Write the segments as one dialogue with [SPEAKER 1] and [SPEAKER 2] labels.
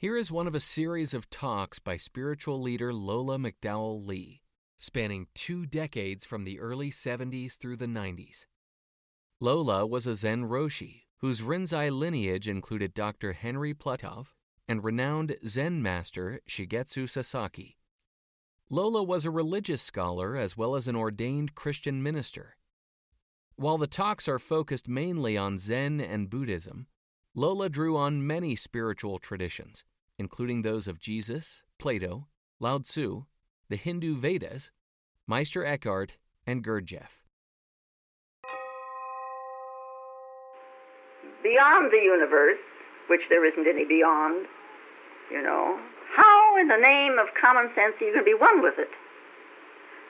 [SPEAKER 1] Here is one of a series of talks by spiritual leader Lola McDowell Lee, spanning two decades from the early 70s through the 90s. Lola was a Zen Roshi whose Rinzai lineage included Dr. Henry Platov and renowned Zen master Shigetsu Sasaki. Lola was a religious scholar as well as an ordained Christian minister. While the talks are focused mainly on Zen and Buddhism, Lola drew on many spiritual traditions, including those of Jesus, Plato, Lao Tzu, the Hindu Vedas, Meister Eckhart, and Gurdjieff.
[SPEAKER 2] Beyond the universe, which there isn't any beyond, you know, how in the name of common sense are you going to be one with it?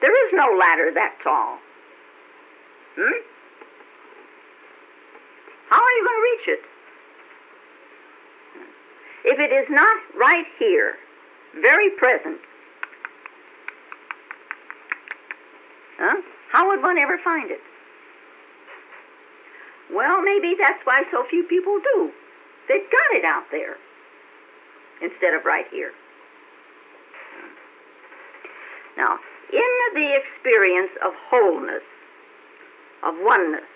[SPEAKER 2] There is no ladder that tall. Hmm? How are you going to reach it? If it is not right here, very present, huh? how would one ever find it? Well, maybe that's why so few people do. They've got it out there instead of right here. Now, in the experience of wholeness, of oneness,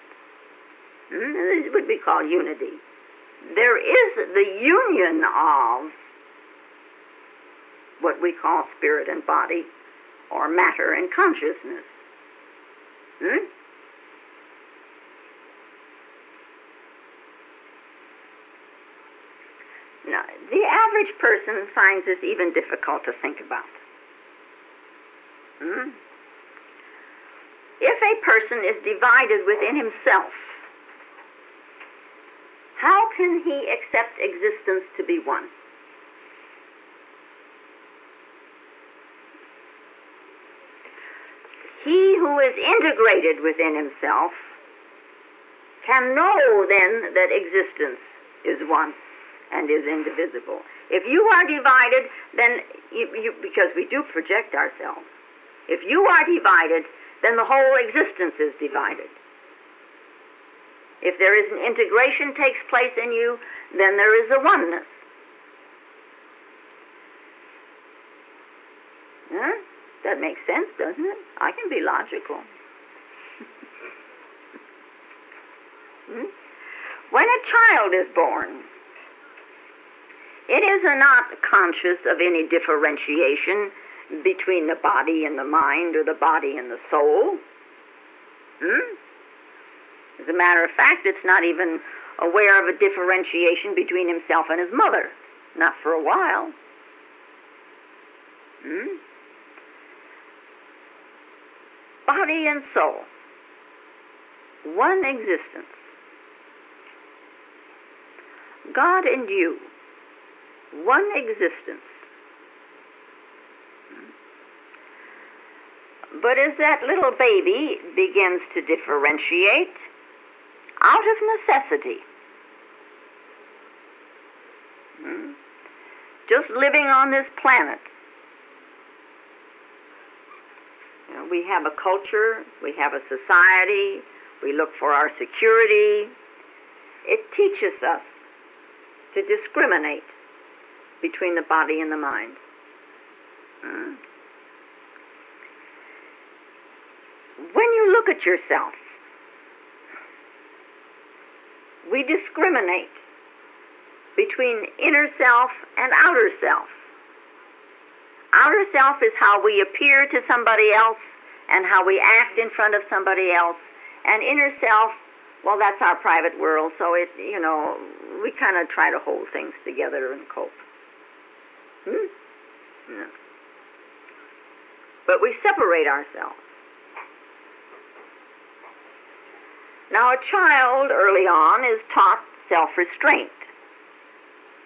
[SPEAKER 2] hmm, this would be called unity, there is the union of what we call spirit and body, or matter and consciousness. Hmm? Now, the average person finds this even difficult to think about. Hmm? If a person is divided within himself, how can he accept existence to be one? He who is integrated within himself can know then that existence is one and is indivisible. If you are divided, then you, you, because we do project ourselves, if you are divided, then the whole existence is divided. If there is an integration takes place in you, then there is a oneness. Huh? That makes sense, doesn't it? I can be logical. hmm? When a child is born, it is not conscious of any differentiation between the body and the mind or the body and the soul. Hmm? As a matter of fact, it's not even aware of a differentiation between himself and his mother. Not for a while. Hmm? Body and soul. One existence. God and you. One existence. But as that little baby begins to differentiate, out of necessity. Hmm? Just living on this planet. You know, we have a culture, we have a society, we look for our security. It teaches us to discriminate between the body and the mind. Hmm? When you look at yourself, we discriminate between inner self and outer self. Outer self is how we appear to somebody else and how we act in front of somebody else. And inner self, well, that's our private world, so it, you know, we kind of try to hold things together and cope. Hmm? No. But we separate ourselves. Now, a child early on is taught self restraint.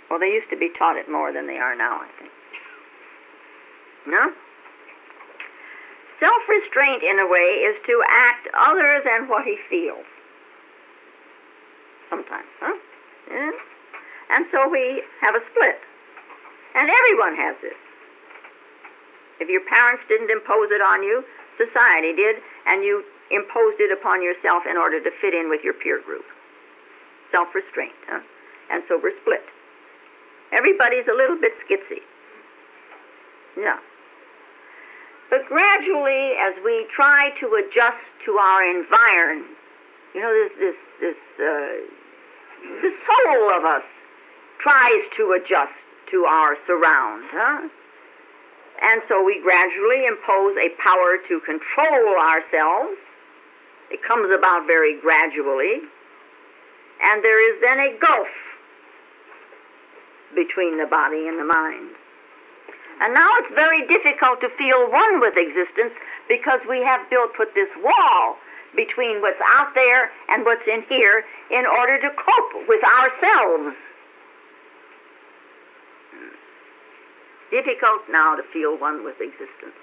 [SPEAKER 2] Well, they used to be taught it more than they are now, I think. No? Self restraint, in a way, is to act other than what he feels. Sometimes, huh? Yeah? And so we have a split. And everyone has this. If your parents didn't impose it on you, society did, and you imposed it upon yourself in order to fit in with your peer group. Self restraint, huh? And so we're split. Everybody's a little bit skitsy. Yeah. But gradually, as we try to adjust to our environment, you know, this this this uh, the soul of us tries to adjust to our surround, huh? And so we gradually impose a power to control ourselves. It comes about very gradually. And there is then a gulf between the body and the mind. And now it's very difficult to feel one with existence because we have built, put this wall between what's out there and what's in here in order to cope with ourselves. Difficult now to feel one with existence.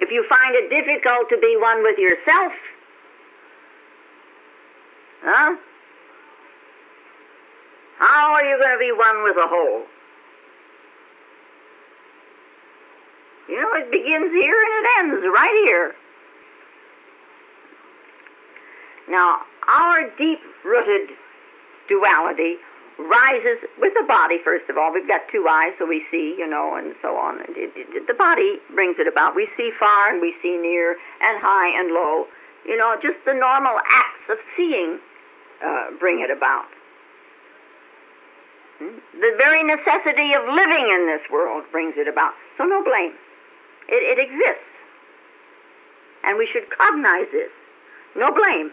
[SPEAKER 2] If you find it difficult to be one with yourself, huh? How are you going to be one with the whole? You know, it begins here and it ends right here. Now, our deep rooted duality rises with the body, first of all. We've got two eyes, so we see, you know, and so on. The body brings it about. We see far and we see near and high and low. You know, just the normal acts of seeing uh, bring it about. Hmm? The very necessity of living in this world brings it about. So no blame. It, it exists. And we should cognize this. No blame.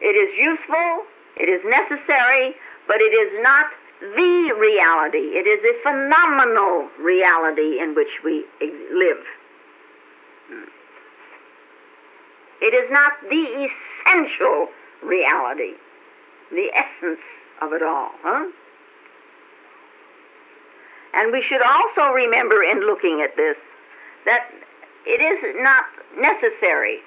[SPEAKER 2] It is useful it is necessary, but it is not the reality. It is a phenomenal reality in which we live. It is not the essential reality, the essence of it all. Huh? And we should also remember in looking at this that it is not necessary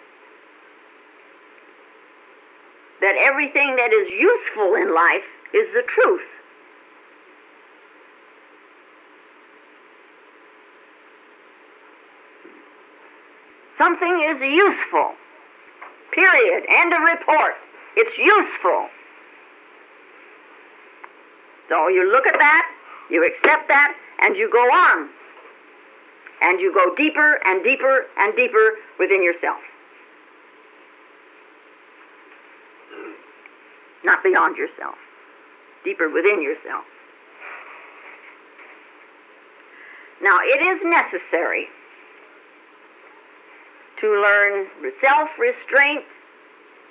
[SPEAKER 2] that everything that is useful in life is the truth. Something is useful. Period. End of report. It's useful. So you look at that, you accept that, and you go on. And you go deeper and deeper and deeper within yourself. Not beyond yourself, deeper within yourself. Now, it is necessary to learn self restraint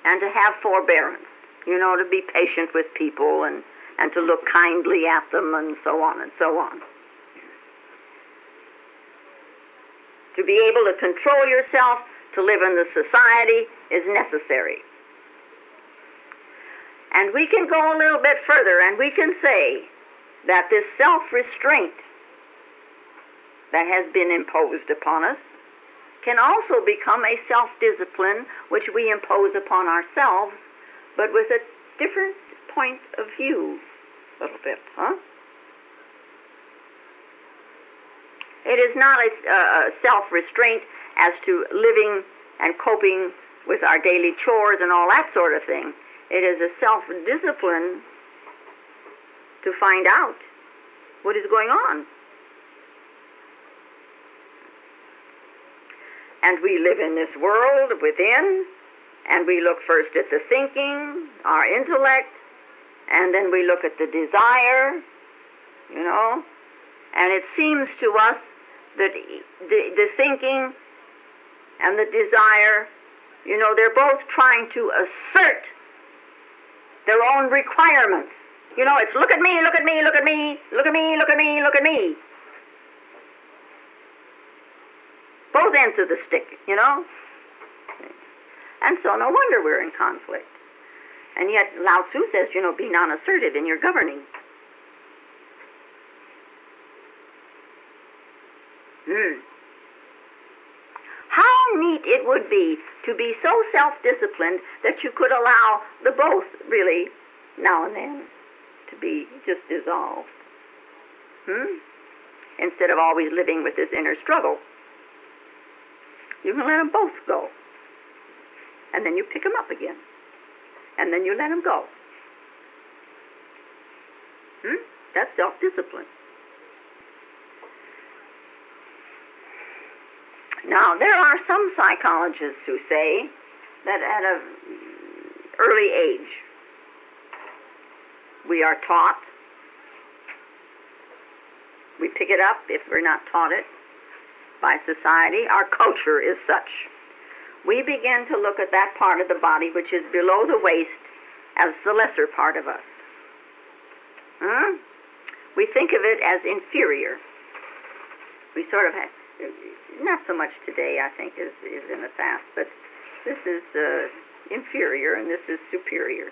[SPEAKER 2] and to have forbearance, you know, to be patient with people and, and to look kindly at them and so on and so on. To be able to control yourself, to live in the society, is necessary. And we can go a little bit further and we can say that this self restraint that has been imposed upon us can also become a self discipline which we impose upon ourselves, but with a different point of view, a little bit, huh? It is not a, self restraint as to living and coping with our daily chores and all that sort of thing. It is a self discipline to find out what is going on. And we live in this world within, and we look first at the thinking, our intellect, and then we look at the desire, you know. And it seems to us that the, the thinking and the desire, you know, they're both trying to assert their own requirements. You know, it's look at me, look at me, look at me, look at me, look at me, look at me. Both ends of the stick, you know? And so no wonder we're in conflict. And yet Lao Tzu says, you know, be non assertive in your governing. Hmm. Neat it would be to be so self disciplined that you could allow the both, really, now and then, to be just dissolved. Hmm? Instead of always living with this inner struggle. You can let them both go. And then you pick them up again. And then you let them go. Hmm? That's self discipline. Now, there are some psychologists who say that at an early age we are taught, we pick it up if we're not taught it by society. Our culture is such. We begin to look at that part of the body which is below the waist as the lesser part of us. Hmm? We think of it as inferior. We sort of have, not so much today, I think, as is in the past, but this is uh, inferior and this is superior.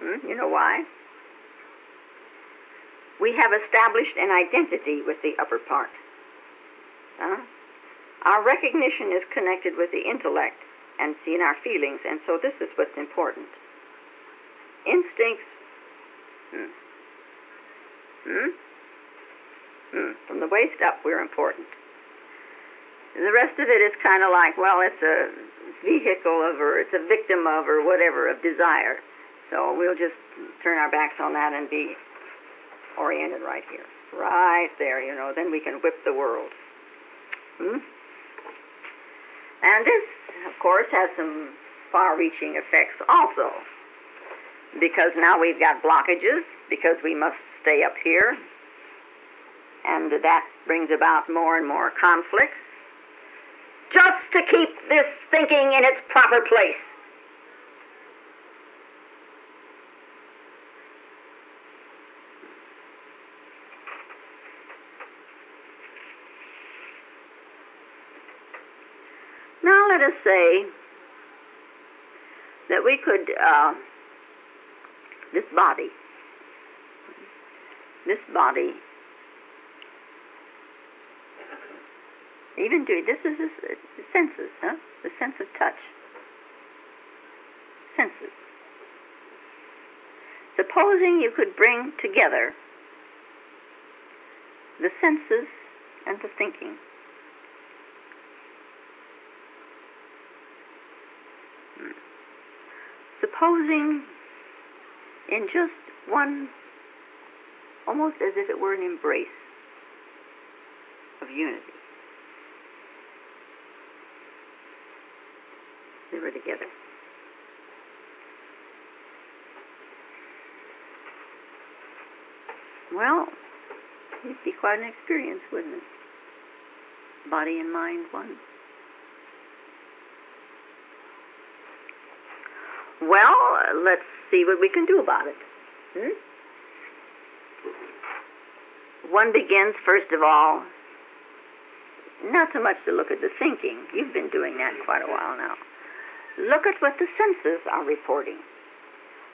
[SPEAKER 2] Hmm? You know why? We have established an identity with the upper part. Huh? Our recognition is connected with the intellect and seeing our feelings, and so this is what's important. Instincts. Hmm. Hmm? Hmm. From the waist up, we're important. The rest of it is kind of like, well, it's a vehicle of, or it's a victim of, or whatever, of desire. So we'll just turn our backs on that and be oriented right here. Right there, you know, then we can whip the world. Hmm? And this, of course, has some far reaching effects also. Because now we've got blockages, because we must stay up here. And that brings about more and more conflicts just to keep this thinking in its proper place. Now let us say that we could, uh, this body, this body Even do this is uh, the senses, huh? The sense of touch. Senses. Supposing you could bring together the senses and the thinking. Supposing in just one, almost as if it were an embrace of unity. They were together. Well, it'd be quite an experience, wouldn't it? Body and mind one. Well, let's see what we can do about it. Hmm? One begins, first of all, not so much to look at the thinking. You've been doing that quite a while now. Look at what the senses are reporting.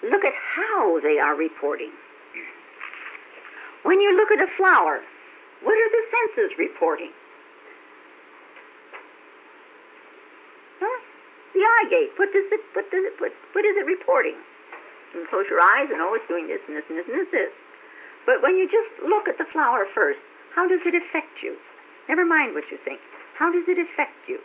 [SPEAKER 2] Look at how they are reporting. When you look at a flower, what are the senses reporting? Huh? The eye gate. What does it? What does it? What, what is it reporting? You close your eyes and oh, it's doing this and this and this and this, this. But when you just look at the flower first, how does it affect you? Never mind what you think. How does it affect you?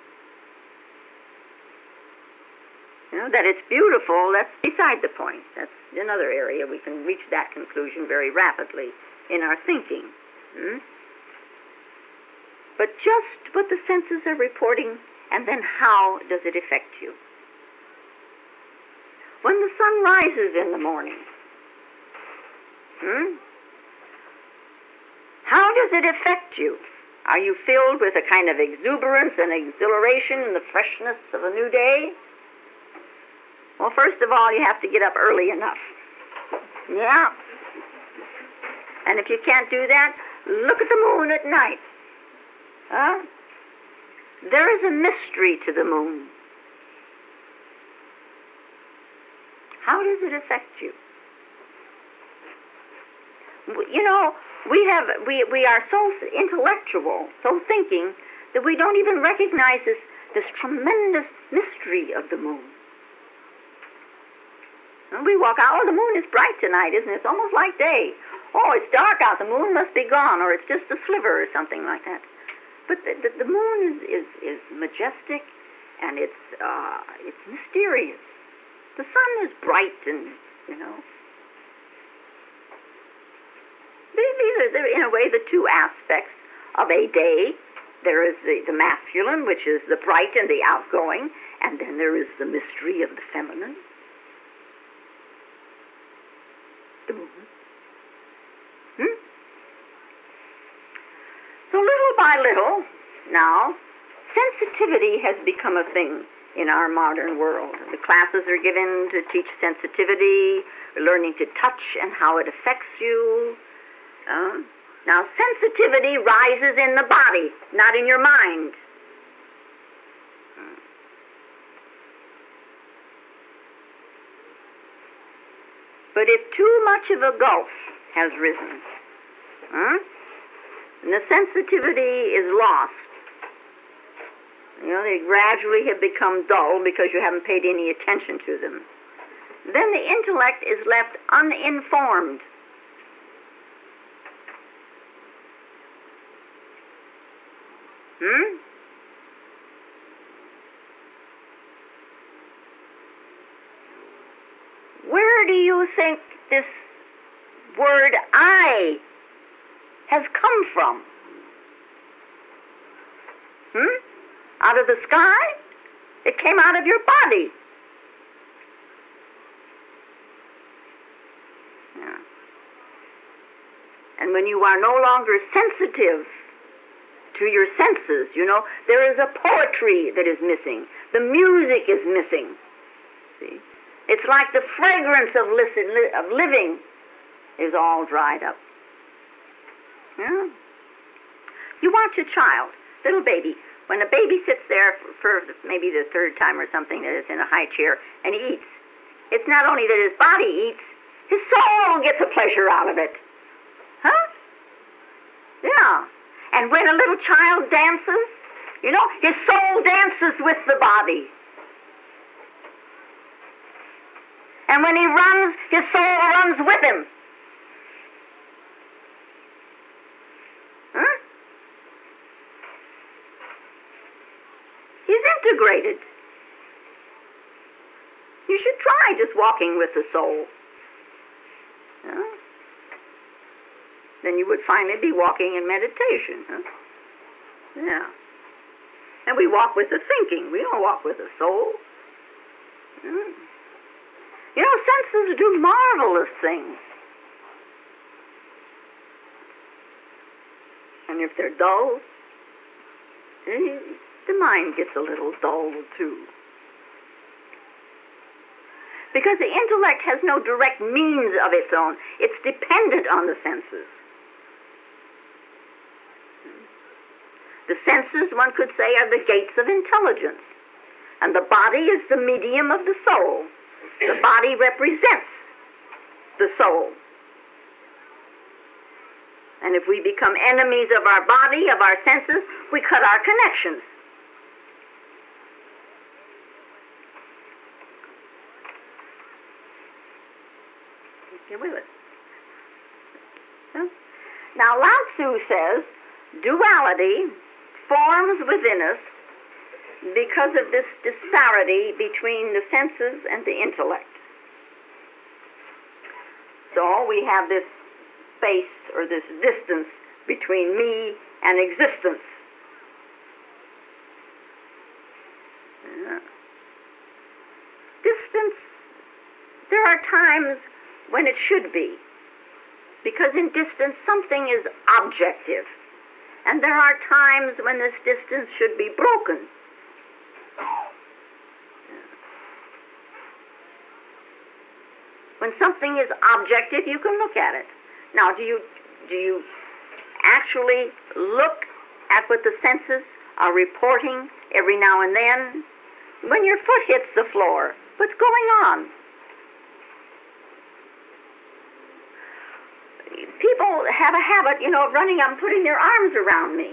[SPEAKER 2] Know, that it's beautiful, that's beside the point. That's another area we can reach that conclusion very rapidly in our thinking. Hmm? But just what the senses are reporting, and then how does it affect you? When the sun rises in the morning, hmm? how does it affect you? Are you filled with a kind of exuberance and exhilaration and the freshness of a new day? Well, first of all, you have to get up early enough. Yeah. And if you can't do that, look at the moon at night. Huh? There is a mystery to the moon. How does it affect you? You know, we have we we are so intellectual, so thinking that we don't even recognize this this tremendous mystery of the moon. And we walk out, oh, the moon is bright tonight, isn't it? It's almost like day. Oh, it's dark out, the moon must be gone, or it's just a sliver or something like that. But the, the, the moon is, is, is majestic and it's, uh, it's mysterious. The sun is bright and, you know. these are, in a way, the two aspects of a day. There is the, the masculine, which is the bright and the outgoing, and then there is the mystery of the feminine. Hmm? So little little, now, sensitivity has become a thing in our modern world. The classes are given to teach sensitivity, learning to touch and how it affects you. Uh, now, sensitivity rises in the body, not in your mind. But if too much of a gulf has risen, huh, and the sensitivity is lost, you know, they gradually have become dull because you haven't paid any attention to them. Then the intellect is left uninformed. Hmm? Where do you think this word I has come from? Hmm? Out of the sky? It came out of your body. Yeah. And when you are no longer sensitive to your senses, you know, there is a poetry that is missing. The music is missing. See? It's like the fragrance of, listen, of living is all dried up. Yeah? You watch a child, little baby, when a baby sits there for, for maybe the third time or something that is in a high chair and eats, it's not only that his body eats, his soul gets a pleasure out of it. Huh? Yeah. And when a little child dances, you know, his soul dances with the body. And when he runs, his soul runs with him. Integrated. You should try just walking with the soul. Huh? Then you would finally be walking in meditation. Huh? Yeah. And we walk with the thinking. We don't walk with the soul. Hmm. You know, senses do marvelous things. And if they're dull, eh, the mind gets a little dull too. Because the intellect has no direct means of its own, it's dependent on the senses. The senses, one could say, are the gates of intelligence, and the body is the medium of the soul. The body represents the soul. And if we become enemies of our body, of our senses, we cut our connections. Huh? Now, Lao Tzu says duality forms within us because of this disparity between the senses and the intellect. So we have this space or this distance between me and existence. Distance, there are times when it should be. Because in distance, something is objective. And there are times when this distance should be broken. When something is objective, you can look at it. Now, do you, do you actually look at what the senses are reporting every now and then? When your foot hits the floor, what's going on? people have a habit, you know, of running up and putting their arms around me.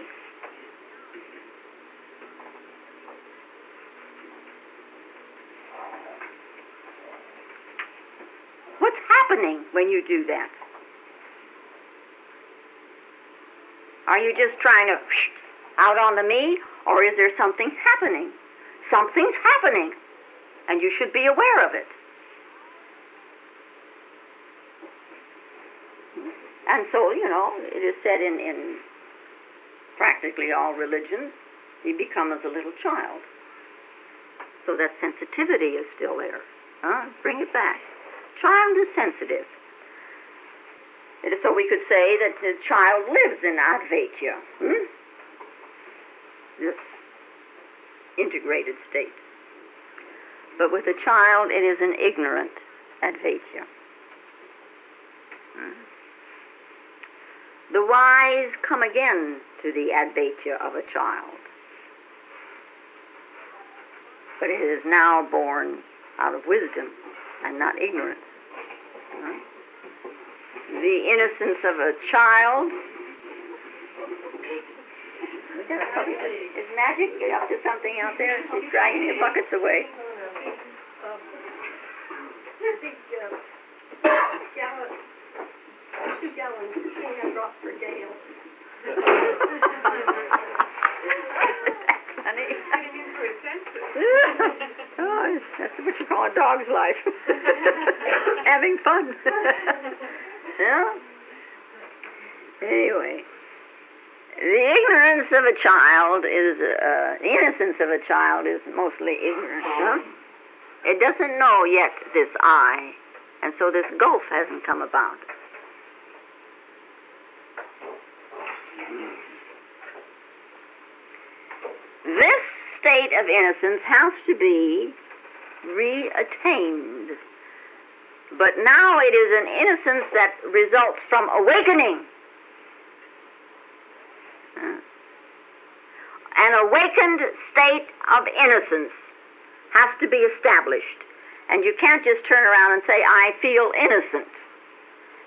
[SPEAKER 2] What's happening when you do that? Are you just trying to out on the me, or is there something happening? Something's happening, and you should be aware of it. And so, you know, it is said in, in practically all religions, you become as a little child. So that sensitivity is still there. Huh? Bring it back. Child is sensitive. So we could say that the child lives in Advaita, hmm? this integrated state. But with a child, it is an ignorant Advaita. Hmm? The wise come again to the Advaita of a child. But it is now born out of wisdom and not ignorance. The innocence of a child. Is magic Get up to something out there? She's dragging the buckets away.
[SPEAKER 3] two gallons of sand drop for Gail.
[SPEAKER 2] Funny.
[SPEAKER 3] Getting into her senses.
[SPEAKER 2] oh, that's what you call a dog's life. Having fun. yeah. Anyway, the ignorance of a child is, uh, the innocence of a child is mostly ignorance. Huh? It doesn't know yet this I, and so this gulf hasn't come about. This state of innocence has to be reattained. But now it is an innocence that results from awakening. Uh, An awakened state of innocence has to be established. And you can't just turn around and say, I feel innocent.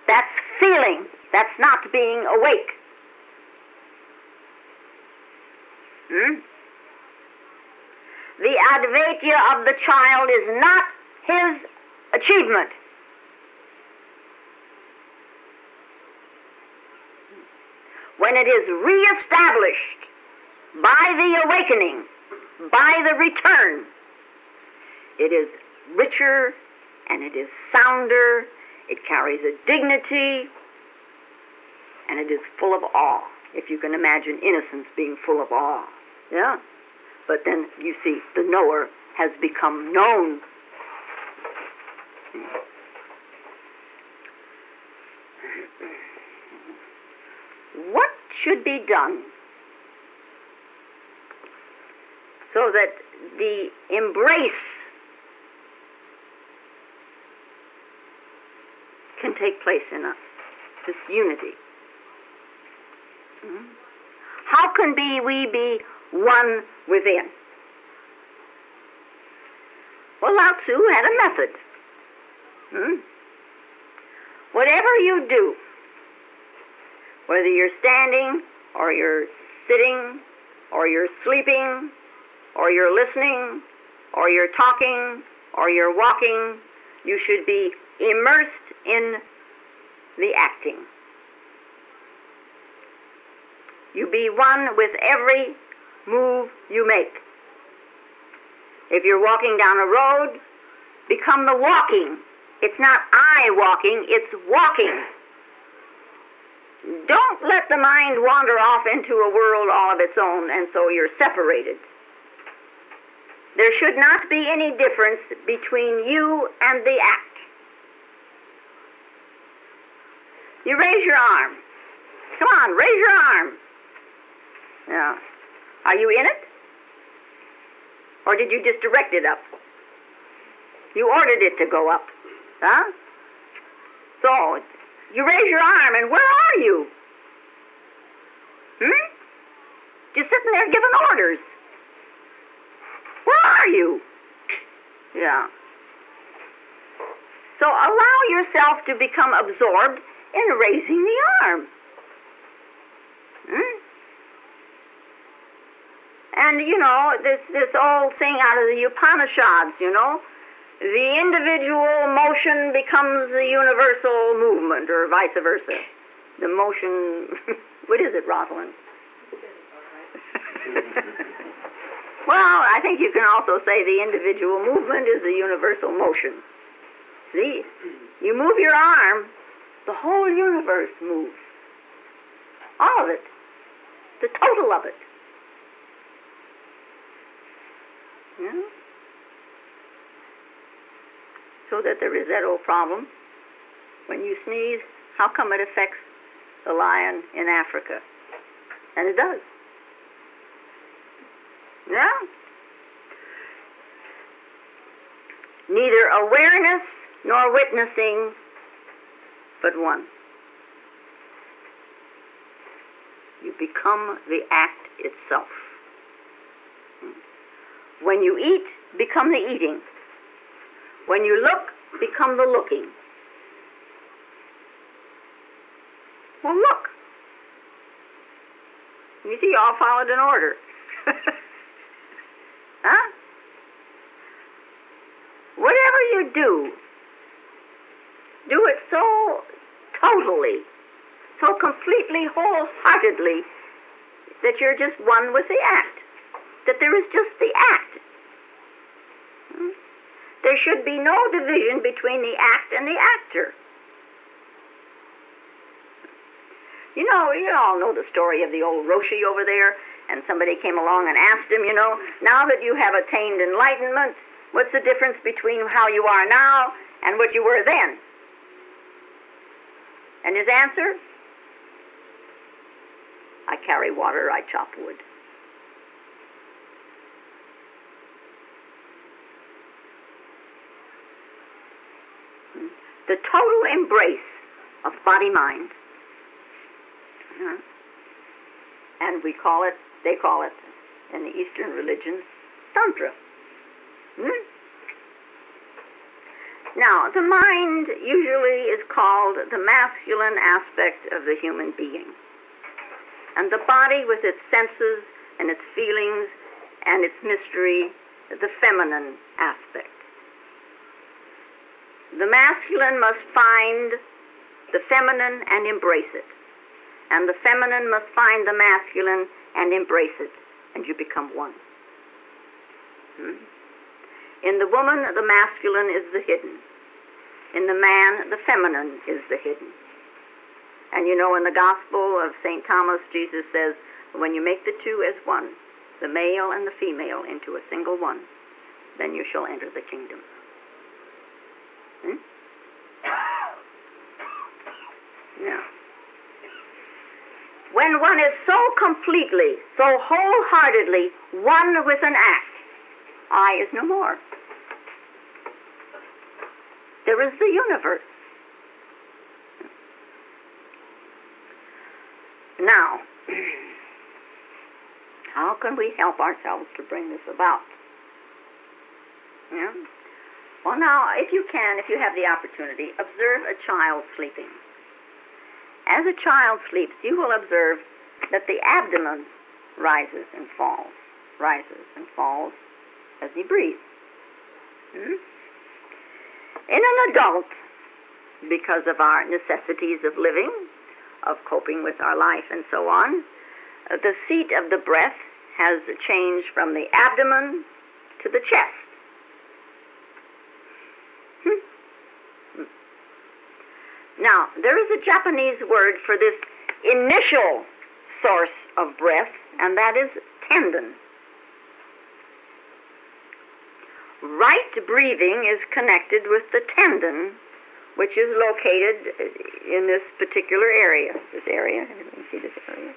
[SPEAKER 2] That's feeling. That's not being awake. Hmm? The advaita of the child is not his achievement. When it is reestablished by the awakening, by the return, it is richer and it is sounder, it carries a dignity, and it is full of awe. If you can imagine innocence being full of awe. Yeah? But then you see, the knower has become known. What should be done so that the embrace can take place in us, this unity? Hmm? How can be we be one within? Well, Lao Tzu had a method. Hmm? Whatever you do, whether you're standing or you're sitting or you're sleeping or you're listening or you're talking or you're walking, you should be immersed in the acting. You be one with every move you make. If you're walking down a road, become the walking. It's not I walking, it's walking. Don't let the mind wander off into a world all of its own, and so you're separated. There should not be any difference between you and the act. You raise your arm. Come on, raise your arm. Yeah. Are you in it? Or did you just direct it up? You ordered it to go up. Huh? So, you raise your arm, and where are you? Hmm? Just sitting there giving orders. Where are you? Yeah. So allow yourself to become absorbed in raising the arm. Hmm? And you know, this this old thing out of the Upanishads, you know, the individual motion becomes the universal movement, or vice versa. The motion, what is it, Rosalind? well, I think you can also say the individual movement is the universal motion. See, you move your arm, The whole universe moves. All of it. The total of it. Yeah? So that there is that old problem. When you sneeze, how come it affects the lion in Africa? And it does. Yeah? Neither awareness nor witnessing, but one. You become the act itself. When you eat, become the eating. When you look, become the looking. Well, look. You see, all followed in order. huh? Whatever you do, do it so totally, so completely, wholeheartedly, that you're just one with the act. That there is just the act. There should be no division between the act and the actor. You know, you all know the story of the old Roshi over there, and somebody came along and asked him, you know, now that you have attained enlightenment, what's the difference between how you are now and what you were then? And his answer? I carry water, I chop wood. The total embrace of body mind. Uh, and we call it, they call it in the Eastern religions, Tantra. Hmm? Now, the mind usually is called the masculine aspect of the human being. And the body, with its senses and its feelings and its mystery, the feminine aspect. The masculine must find the feminine and embrace it. And the feminine must find the masculine and embrace it. And you become one. Hmm? In the woman, the masculine is the hidden. In the man, the feminine is the hidden. And you know, in the Gospel of St. Thomas, Jesus says, when you make the two as one, the male and the female, into a single one, then you shall enter the kingdom. Hmm? When one is so completely, so wholeheartedly one with an act, I is no more. There is the universe. Now, how can we help ourselves to bring this about? Yeah? Well, now, if you can, if you have the opportunity, observe a child sleeping. As a child sleeps, you will observe that the abdomen rises and falls, rises and falls as he breathes. Hmm? In an adult, because of our necessities of living, of coping with our life, and so on, the seat of the breath has changed from the abdomen to the chest. Hmm. Now, there is a Japanese word for this initial source of breath, and that is tanden. Right breathing is connected with the tanden, which is located in this particular area. This area, you see this area.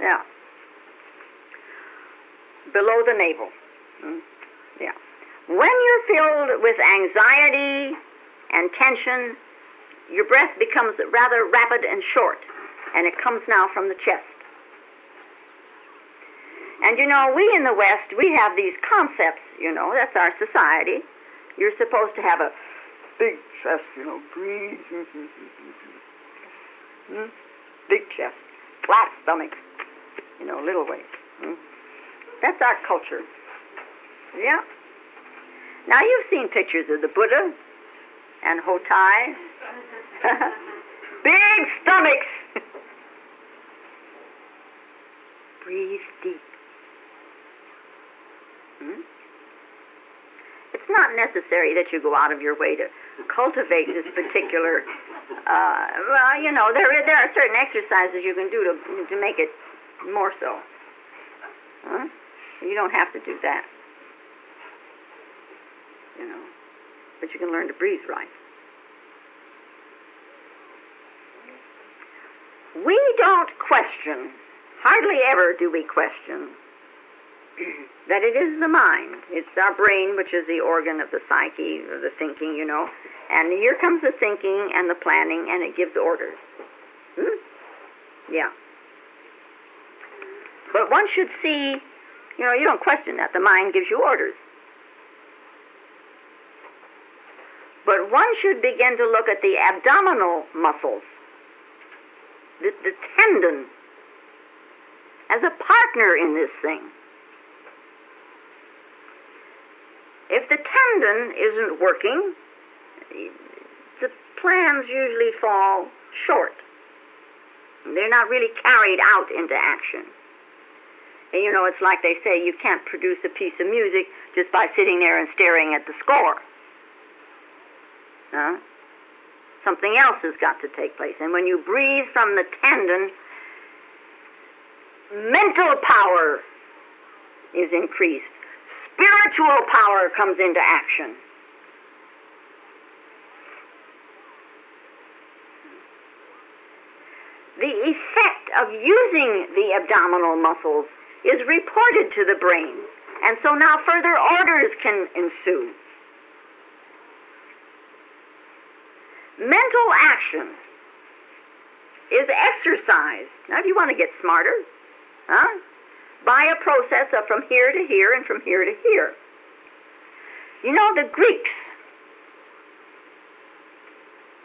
[SPEAKER 2] Yeah. Below the navel. Hmm. Yeah. When you're filled with anxiety and tension, your breath becomes rather rapid and short, and it comes now from the chest. And you know, we in the West, we have these concepts, you know, that's our society. You're supposed to have a big chest, you know, breathe. hmm? Big chest, flat stomachs, you know, little waist. Hmm? That's our culture. Yeah. Now you've seen pictures of the Buddha and Hotei. big stomachs. Breathe deep. Hmm? It's not necessary that you go out of your way to cultivate this particular. Uh, well, you know, there there are certain exercises you can do to to make it more so. Huh? You don't have to do that. You know, but you can learn to breathe right. We don't question, hardly ever do we question, that it is the mind. It's our brain, which is the organ of the psyche, of the thinking, you know. And here comes the thinking and the planning, and it gives orders. Hmm? Yeah. But one should see, you know, you don't question that. The mind gives you orders. But one should begin to look at the abdominal muscles, the, the tanden, as a partner in this thing. If the tanden isn't working, the plans usually fall short. They're not really carried out into action. And you know, it's like they say you can't produce a piece of music just by sitting there and staring at the score. Huh? Something else has got to take place. And when you breathe from the tanden, mental power is increased spiritual power comes into action. The effect of using the abdominal muscles is reported to the brain, and so now further orders can ensue. Mental action is exercise. Now, if you want to get smarter, huh? by a process of from here to here and from here to here. You know, the Greeks,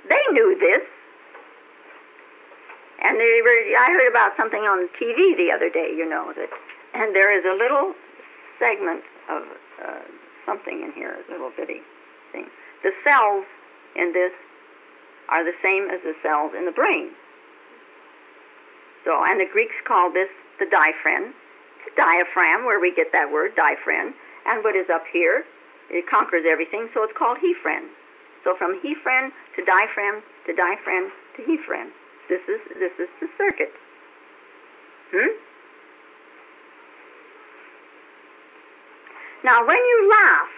[SPEAKER 2] they knew this. And they were, I heard about something on TV the other day, you know, that, and there is a little segment of uh, something in here, a little bitty thing. The cells in this are the same as the cells in the brain. So, and the Greeks called this the diaphragm, diaphragm, where we get that word, diaphragm, and what is up here, it conquers everything, so it's called hephrem. So from hephrem to diaphragm to diaphragm to hephrem. This is this is the circuit. Hmm? Now, when you laugh,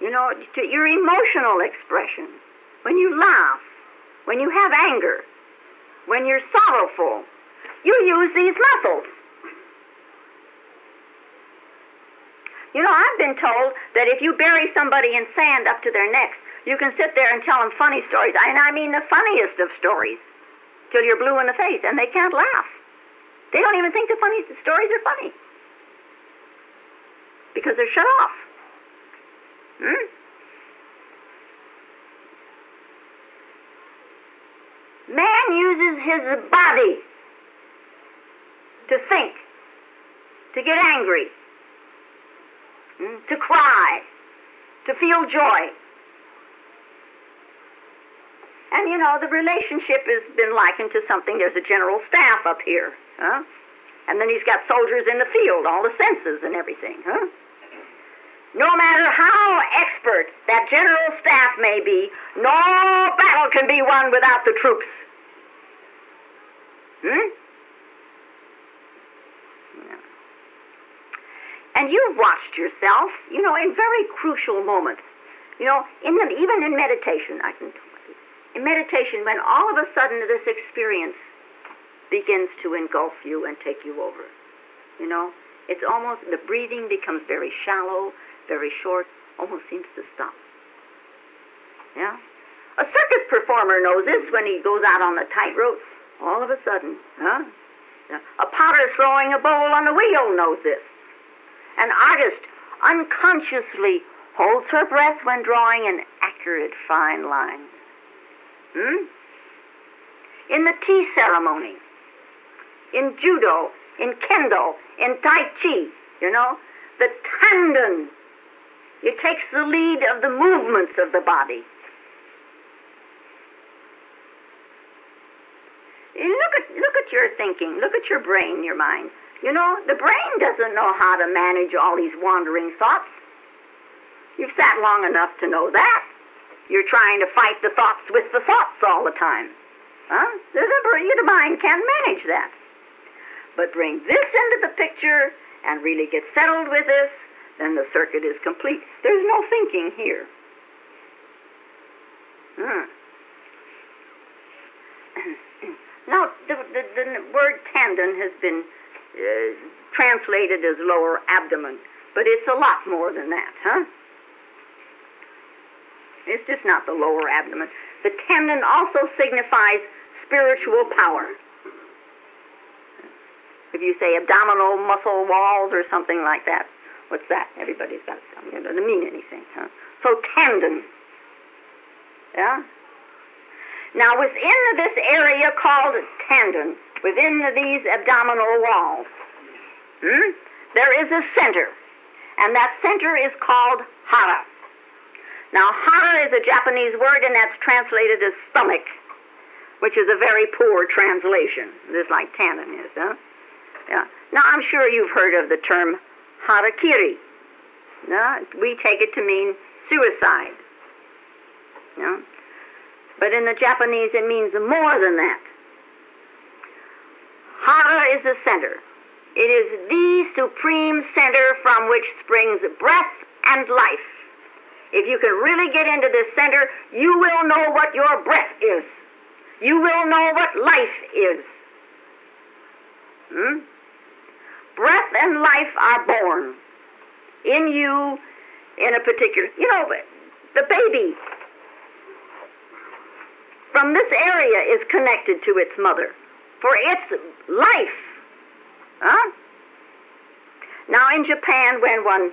[SPEAKER 2] you know, your emotional expression, when you laugh, when you have anger, when you're sorrowful, you use these muscles. You know, I've been told that if you bury somebody in sand up to their necks, you can sit there and tell them funny stories. And I mean the funniest of stories, till you're blue in the face, and they can't laugh. They don't even think the funny stories are funny because they're shut off. Hmm? Man uses his body to think, to get angry, to cry, to feel joy. And you know, the relationship has been likened to something. There's a general staff up here, huh? And then he's got soldiers in the field, all the senses and everything, huh? No matter how expert that general staff may be, no battle can be won without the troops. Hmm? And you've watched yourself, you know, in very crucial moments. You know, in the, even in meditation, I can tell you. In meditation, when all of a sudden this experience begins to engulf you and take you over. You know, it's almost, the breathing becomes very shallow, very short, almost seems to stop. Yeah? A circus performer knows this when he goes out on the tightrope. All of a sudden, huh? A potter throwing a bowl on the wheel knows this. An artist unconsciously holds her breath when drawing an accurate fine line. Hmm? In the tea ceremony, in judo, in kendo, in tai chi, you know, the tanden, it takes the lead of the movements of the body. Look at, look at your thinking, look at your brain, your mind. You know, the brain doesn't know how to manage all these wandering thoughts. You've sat long enough to know that. You're trying to fight the thoughts with the thoughts all the time. Huh? The, the mind can't manage that. But bring this into the picture and really get settled with this, then the circuit is complete. There's no thinking here. Hmm. now, the, the, the word tanden has been uh, translated as lower abdomen, but it's a lot more than that, huh? It's just not the lower abdomen. The tanden also signifies spiritual power. If you say abdominal muscle walls or something like that, what's that? Everybody's got it. It doesn't mean anything. Huh? So tanden. Yeah? Now, within this area called tanden, within these abdominal walls, hmm, there is a center, and that center is called hara. Now, hara is a Japanese word, and that's translated as stomach, which is a very poor translation, just like tanden is. Huh? Yeah. Now, I'm sure you've heard of the term harakiri. No, we take it to mean suicide. No? But in the Japanese, it means more than that. Hara is the center. It is the supreme center from which springs breath and life. If you can really get into this center, you will know what your breath is. You will know what life is. Hmm? Breath and life are born in you in a particular, you know, the baby from this area is connected to its mother for its life. Huh? Now, in Japan, when one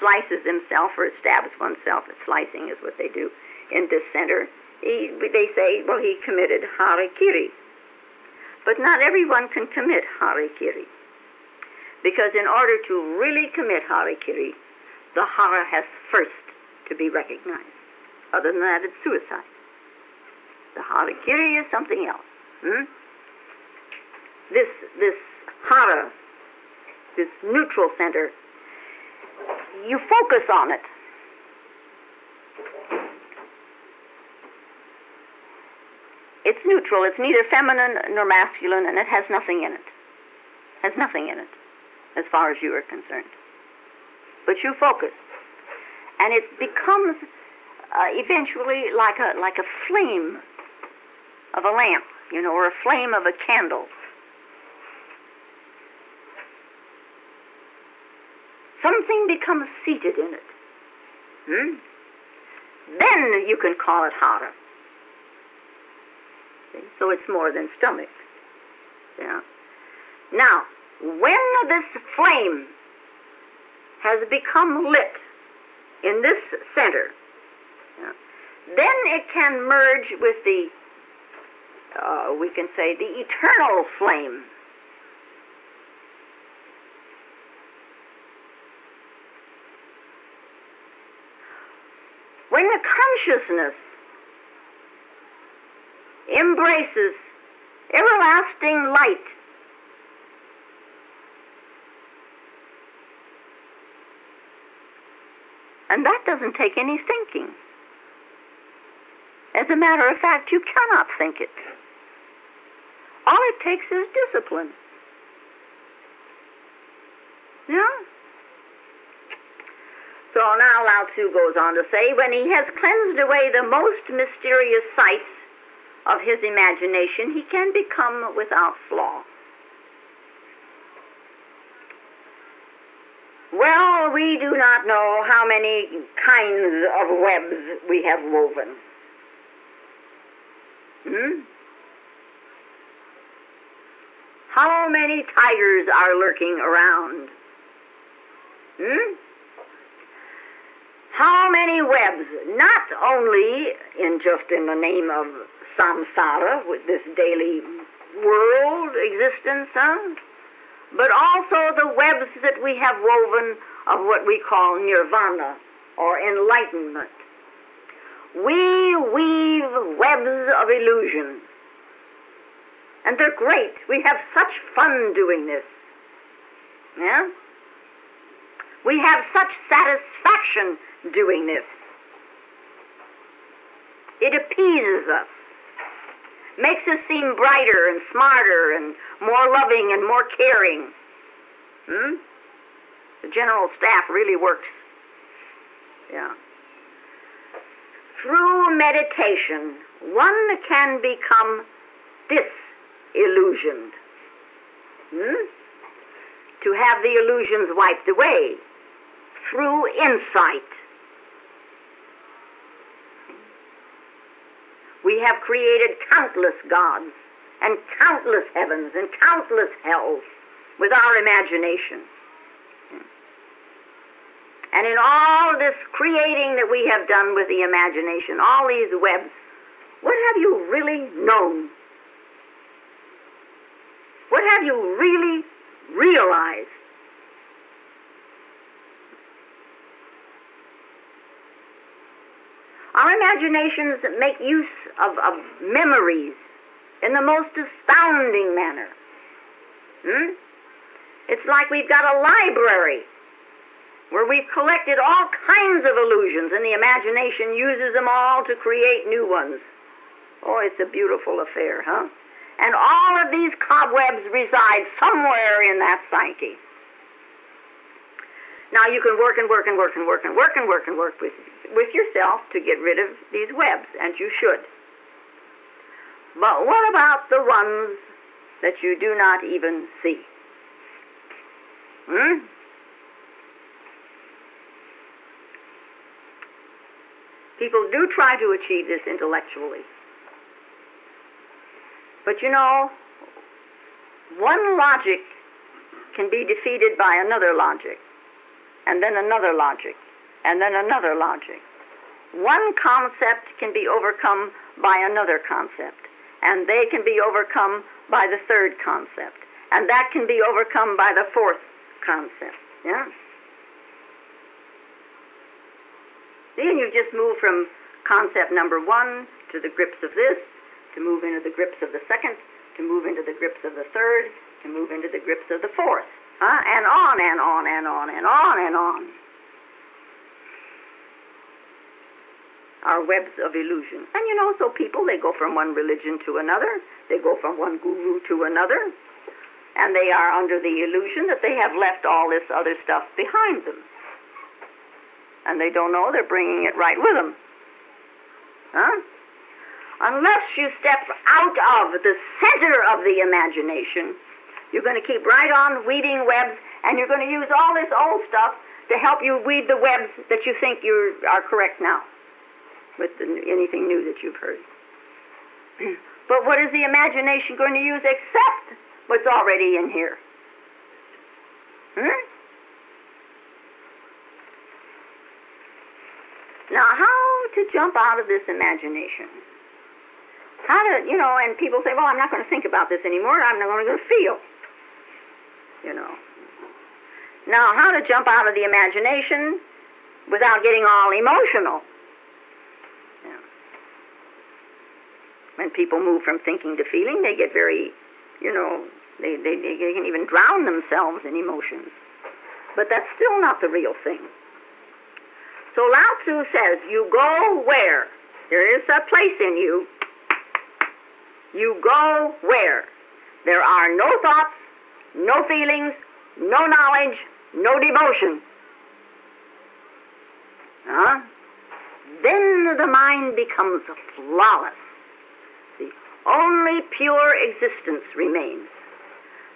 [SPEAKER 2] slices himself or stabs oneself, slicing is what they do in this center, he, they say, well, he committed harakiri. But not everyone can commit harikiri. Because in order to really commit harikiri, the hara has first to be recognized. Other than that, it's suicide. The harakiri is something else. Hmm? This, this hara, this neutral center, you focus on it. It's neutral. It's neither feminine nor masculine, and it has nothing in it. Has nothing in it, as far as you are concerned. But you focus, and it becomes uh, eventually like a like a flame of a lamp, you know, or a flame of a candle. Something becomes seated in it. Hmm? Then you can call it hara. So it's more than stomach. Yeah. Now, when this flame has become lit in this center, yeah, then it can merge with the uh, we can say, the eternal flame. When the consciousness embraces everlasting light, and that doesn't take any thinking. As a matter of fact, you cannot think it. All it takes is discipline. Yeah? So now Lao Tzu goes on to say, when he has cleansed away the most mysterious sights of his imagination, he can become without flaw. Well, we do not know how many kinds of webs we have woven. Hmm? How many tigers are lurking around? Hmm? How many webs, not only in just in the name of samsara, with this daily world existence, huh? but also the webs that we have woven of what we call nirvana or enlightenment. We weave webs of illusion and they're great. We have such fun doing this. Yeah? We have such satisfaction doing this. It appeases us, makes us seem brighter and smarter and more loving and more caring. Hmm? The general staff really works. Yeah. Through meditation, one can become disillusioned. Hmm? To have the illusions wiped away through insight. We created countless gods and countless heavens and countless hells with our imagination. And in all this creating that we have done with the imagination, all these webs, what have you really known? What have you really realized? Our imaginations that make use of, of memories in the most astounding manner. Hmm? It's like we've got a library where we've collected all kinds of illusions, and the imagination uses them all to create new ones. Oh, it's a beautiful affair, huh? And all of these cobwebs reside somewhere in that psyche. Now you can work and work and work and work and work and work and work with, with yourself to get rid of these webs, and you should. But what about the ones that you do not even see? Hmm? People do try to achieve this intellectually. But you know, one logic can be defeated by another logic, and then another logic, and then another logic. One concept can be overcome by another concept, and they can be overcome by the third concept, and that can be overcome by the fourth concept. Yeah? Then you just move from concept number one to the grips of this, to move into the grips of the second, to move into the grips of the third, to move into the grips of the fourth. Huh? And on and on and on and on and on. Are webs of illusion. And you know, so people, they go from one religion to another, they go from one guru to another, and they are under the illusion that they have left all this other stuff behind them. And they don't know they're bringing it right with them. Huh? Unless you step out of the center of the imagination, you're going to keep right on weaving webs, and you're going to use all this old stuff to help you weave the webs that you think you are correct now with the, anything new that you've heard. but what is the imagination going to use except what's already in here? Hmm? Now, how to jump out of this imagination? How to, you know, and people say, well, I'm not going to think about this anymore. I'm not going to feel. You know. Now, how to jump out of the imagination without getting all emotional? Yeah. When people move from thinking to feeling, they get very, you know, they, they, they can even drown themselves in emotions. But that's still not the real thing. So Lao Tzu says, you go where? There is a place in you. You go where? There are no thoughts, no feelings, no knowledge, no devotion. Huh? Then the mind becomes flawless. See, only pure existence remains.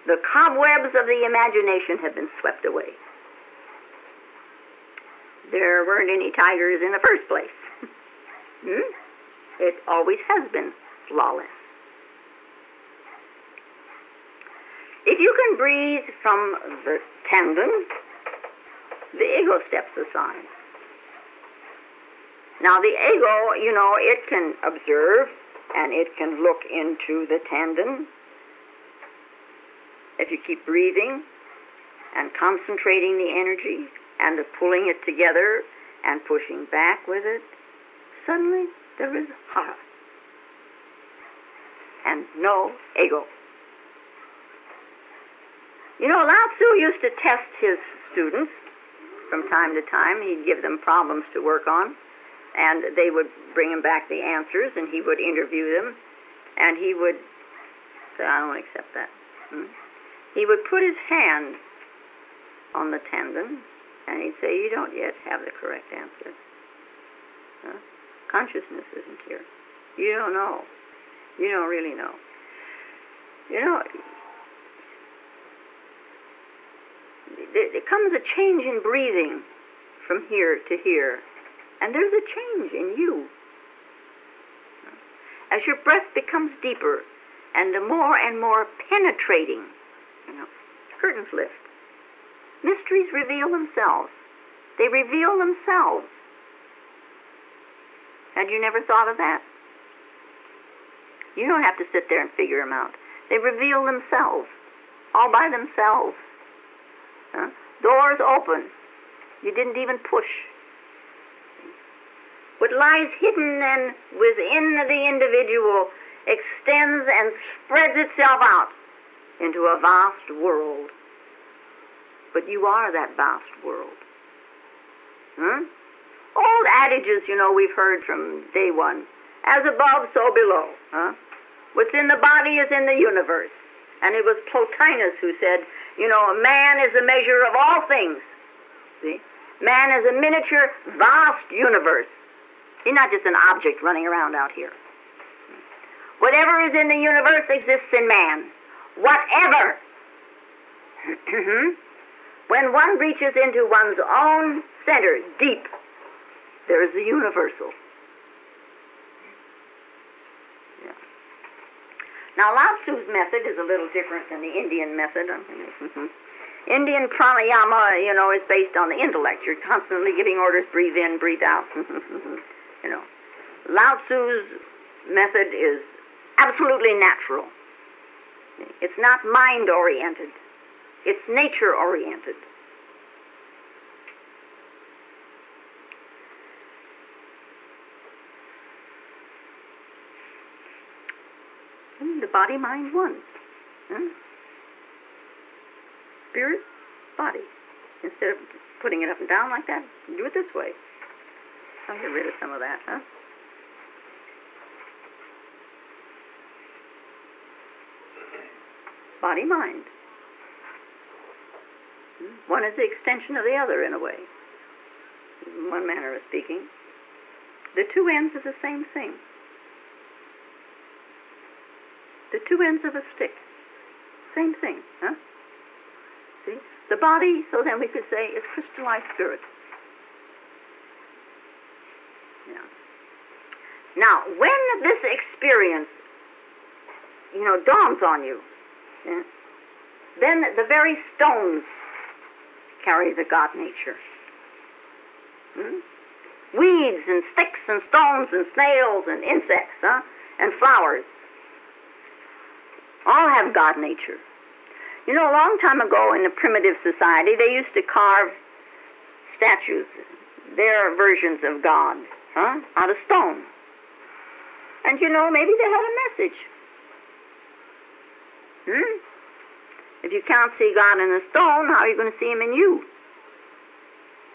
[SPEAKER 2] The cobwebs of the imagination have been swept away. There weren't any tigers in the first place. hmm? It always has been flawless. If you can breathe from the tanden, the ego steps aside. Now, the ego, you know, it can observe and it can look into the tanden. If you keep breathing and concentrating the energy and pulling it together and pushing back with it, suddenly there is hara and no ego. You know, Lao Tzu used to test his students from time to time. He'd give them problems to work on, and they would bring him back the answers, and he would interview them, and he would say, I don't accept that. Hmm? He would put his hand on the tanden, and he'd say, You don't yet have the correct answer. Huh? Consciousness isn't here. You don't know. You don't really know. You know, there comes a change in breathing from here to here, and there's a change in you. As your breath becomes deeper and the more and more penetrating, you know, curtains lift. Mysteries reveal themselves. They reveal themselves. Had you never thought of that? You don't have to sit there and figure them out. They reveal themselves, all by themselves. Doors open. You didn't even push. What lies hidden and within the individual extends and spreads itself out into a vast world. But you are that vast world. Huh? Old adages, you know, we've heard from day one. As above, so below. Huh? What's in the body is in the universe. And it was Plotinus who said, you know, man is the measure of all things. See? Man is a miniature, vast universe. He's not just an object running around out here. Whatever is in the universe exists in man. Whatever. when one reaches into one's own center, deep, there is the universal. Now, Lao Tzu's method is a little different than the Indian method. Indian pranayama, you know, is based on the intellect. You're constantly giving orders, breathe in, breathe out. you know, Lao Tzu's method is absolutely natural. It's not mind oriented. It's nature oriented. the body, mind, one. Huh? Spirit, body. Instead of putting it up and down like that, do it this way. I'll get rid of some of that, huh? Body, mind. Hmm? One is the extension of the other in a way, one manner of speaking. The two ends of the same thing the two ends of a stick. Same thing, huh? See? The body, so then we could say, is crystallized spirit. Yeah. Now, when this experience, you know, dawns on you, yeah, then the very stones carry the God nature. Hmm? Weeds and sticks and stones and snails and insects, huh? And flowers all have God nature. You know, a long time ago in a primitive society, they used to carve statues, their versions of God, huh, out of stone. And you know, maybe they had a message. Hmm? If you can't see God in a stone, how are you going to see Him in you?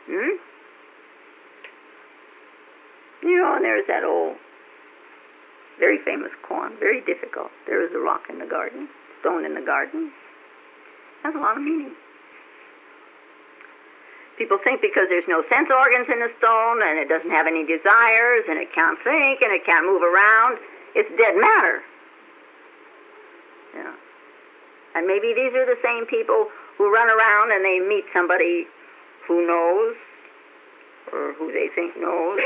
[SPEAKER 2] Hmm? You know, and there's that old very famous koan, very difficult. There is a rock in the garden, stone in the garden. Has a lot of meaning. People think because there's no sense organs in the stone and it doesn't have any desires and it can't think and it can't move around, it's dead matter. Yeah. And maybe these are the same people who run around and they meet somebody who knows or who they think knows,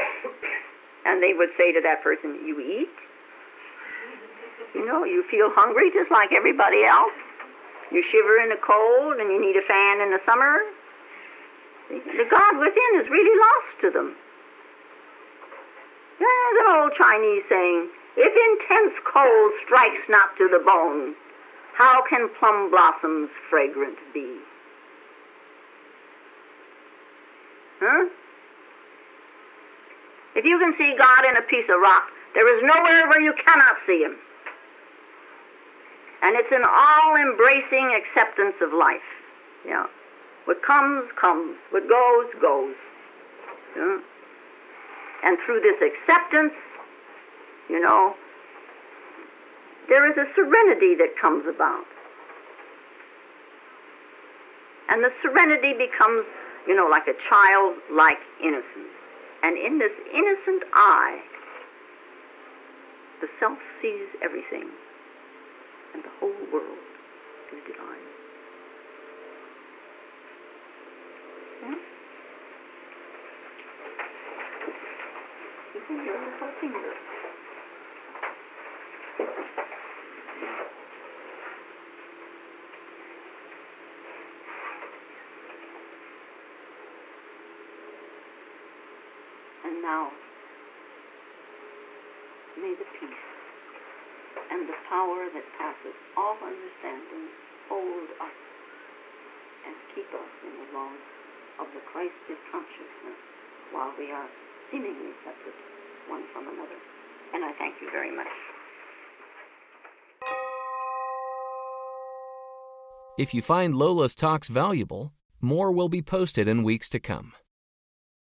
[SPEAKER 2] and they would say to that person, You eat? You know, you feel hungry just like everybody else. You shiver in the cold and you need a fan in the summer. The God within is really lost to them. There's an old Chinese saying, if intense cold strikes not to the bone, how can plum blossoms fragrant be? Huh? If you can see God in a piece of rock, there is nowhere where you cannot see Him. And it's an all embracing acceptance of life. Yeah. What comes, comes. What goes, goes. Yeah? And through this acceptance, you know, there is a serenity that comes about. And the serenity becomes, you know, like a childlike innocence. And in this innocent eye, the self sees everything, and the whole world is divine. Hmm? Yeah? Even your little finger. And now, may the peace and the power passes all understanding hold us and keep us in the love of the Christed consciousness while we are seemingly separate one from another. And I thank you very much.
[SPEAKER 1] If you find Lola's talks valuable, more will be posted in weeks to come.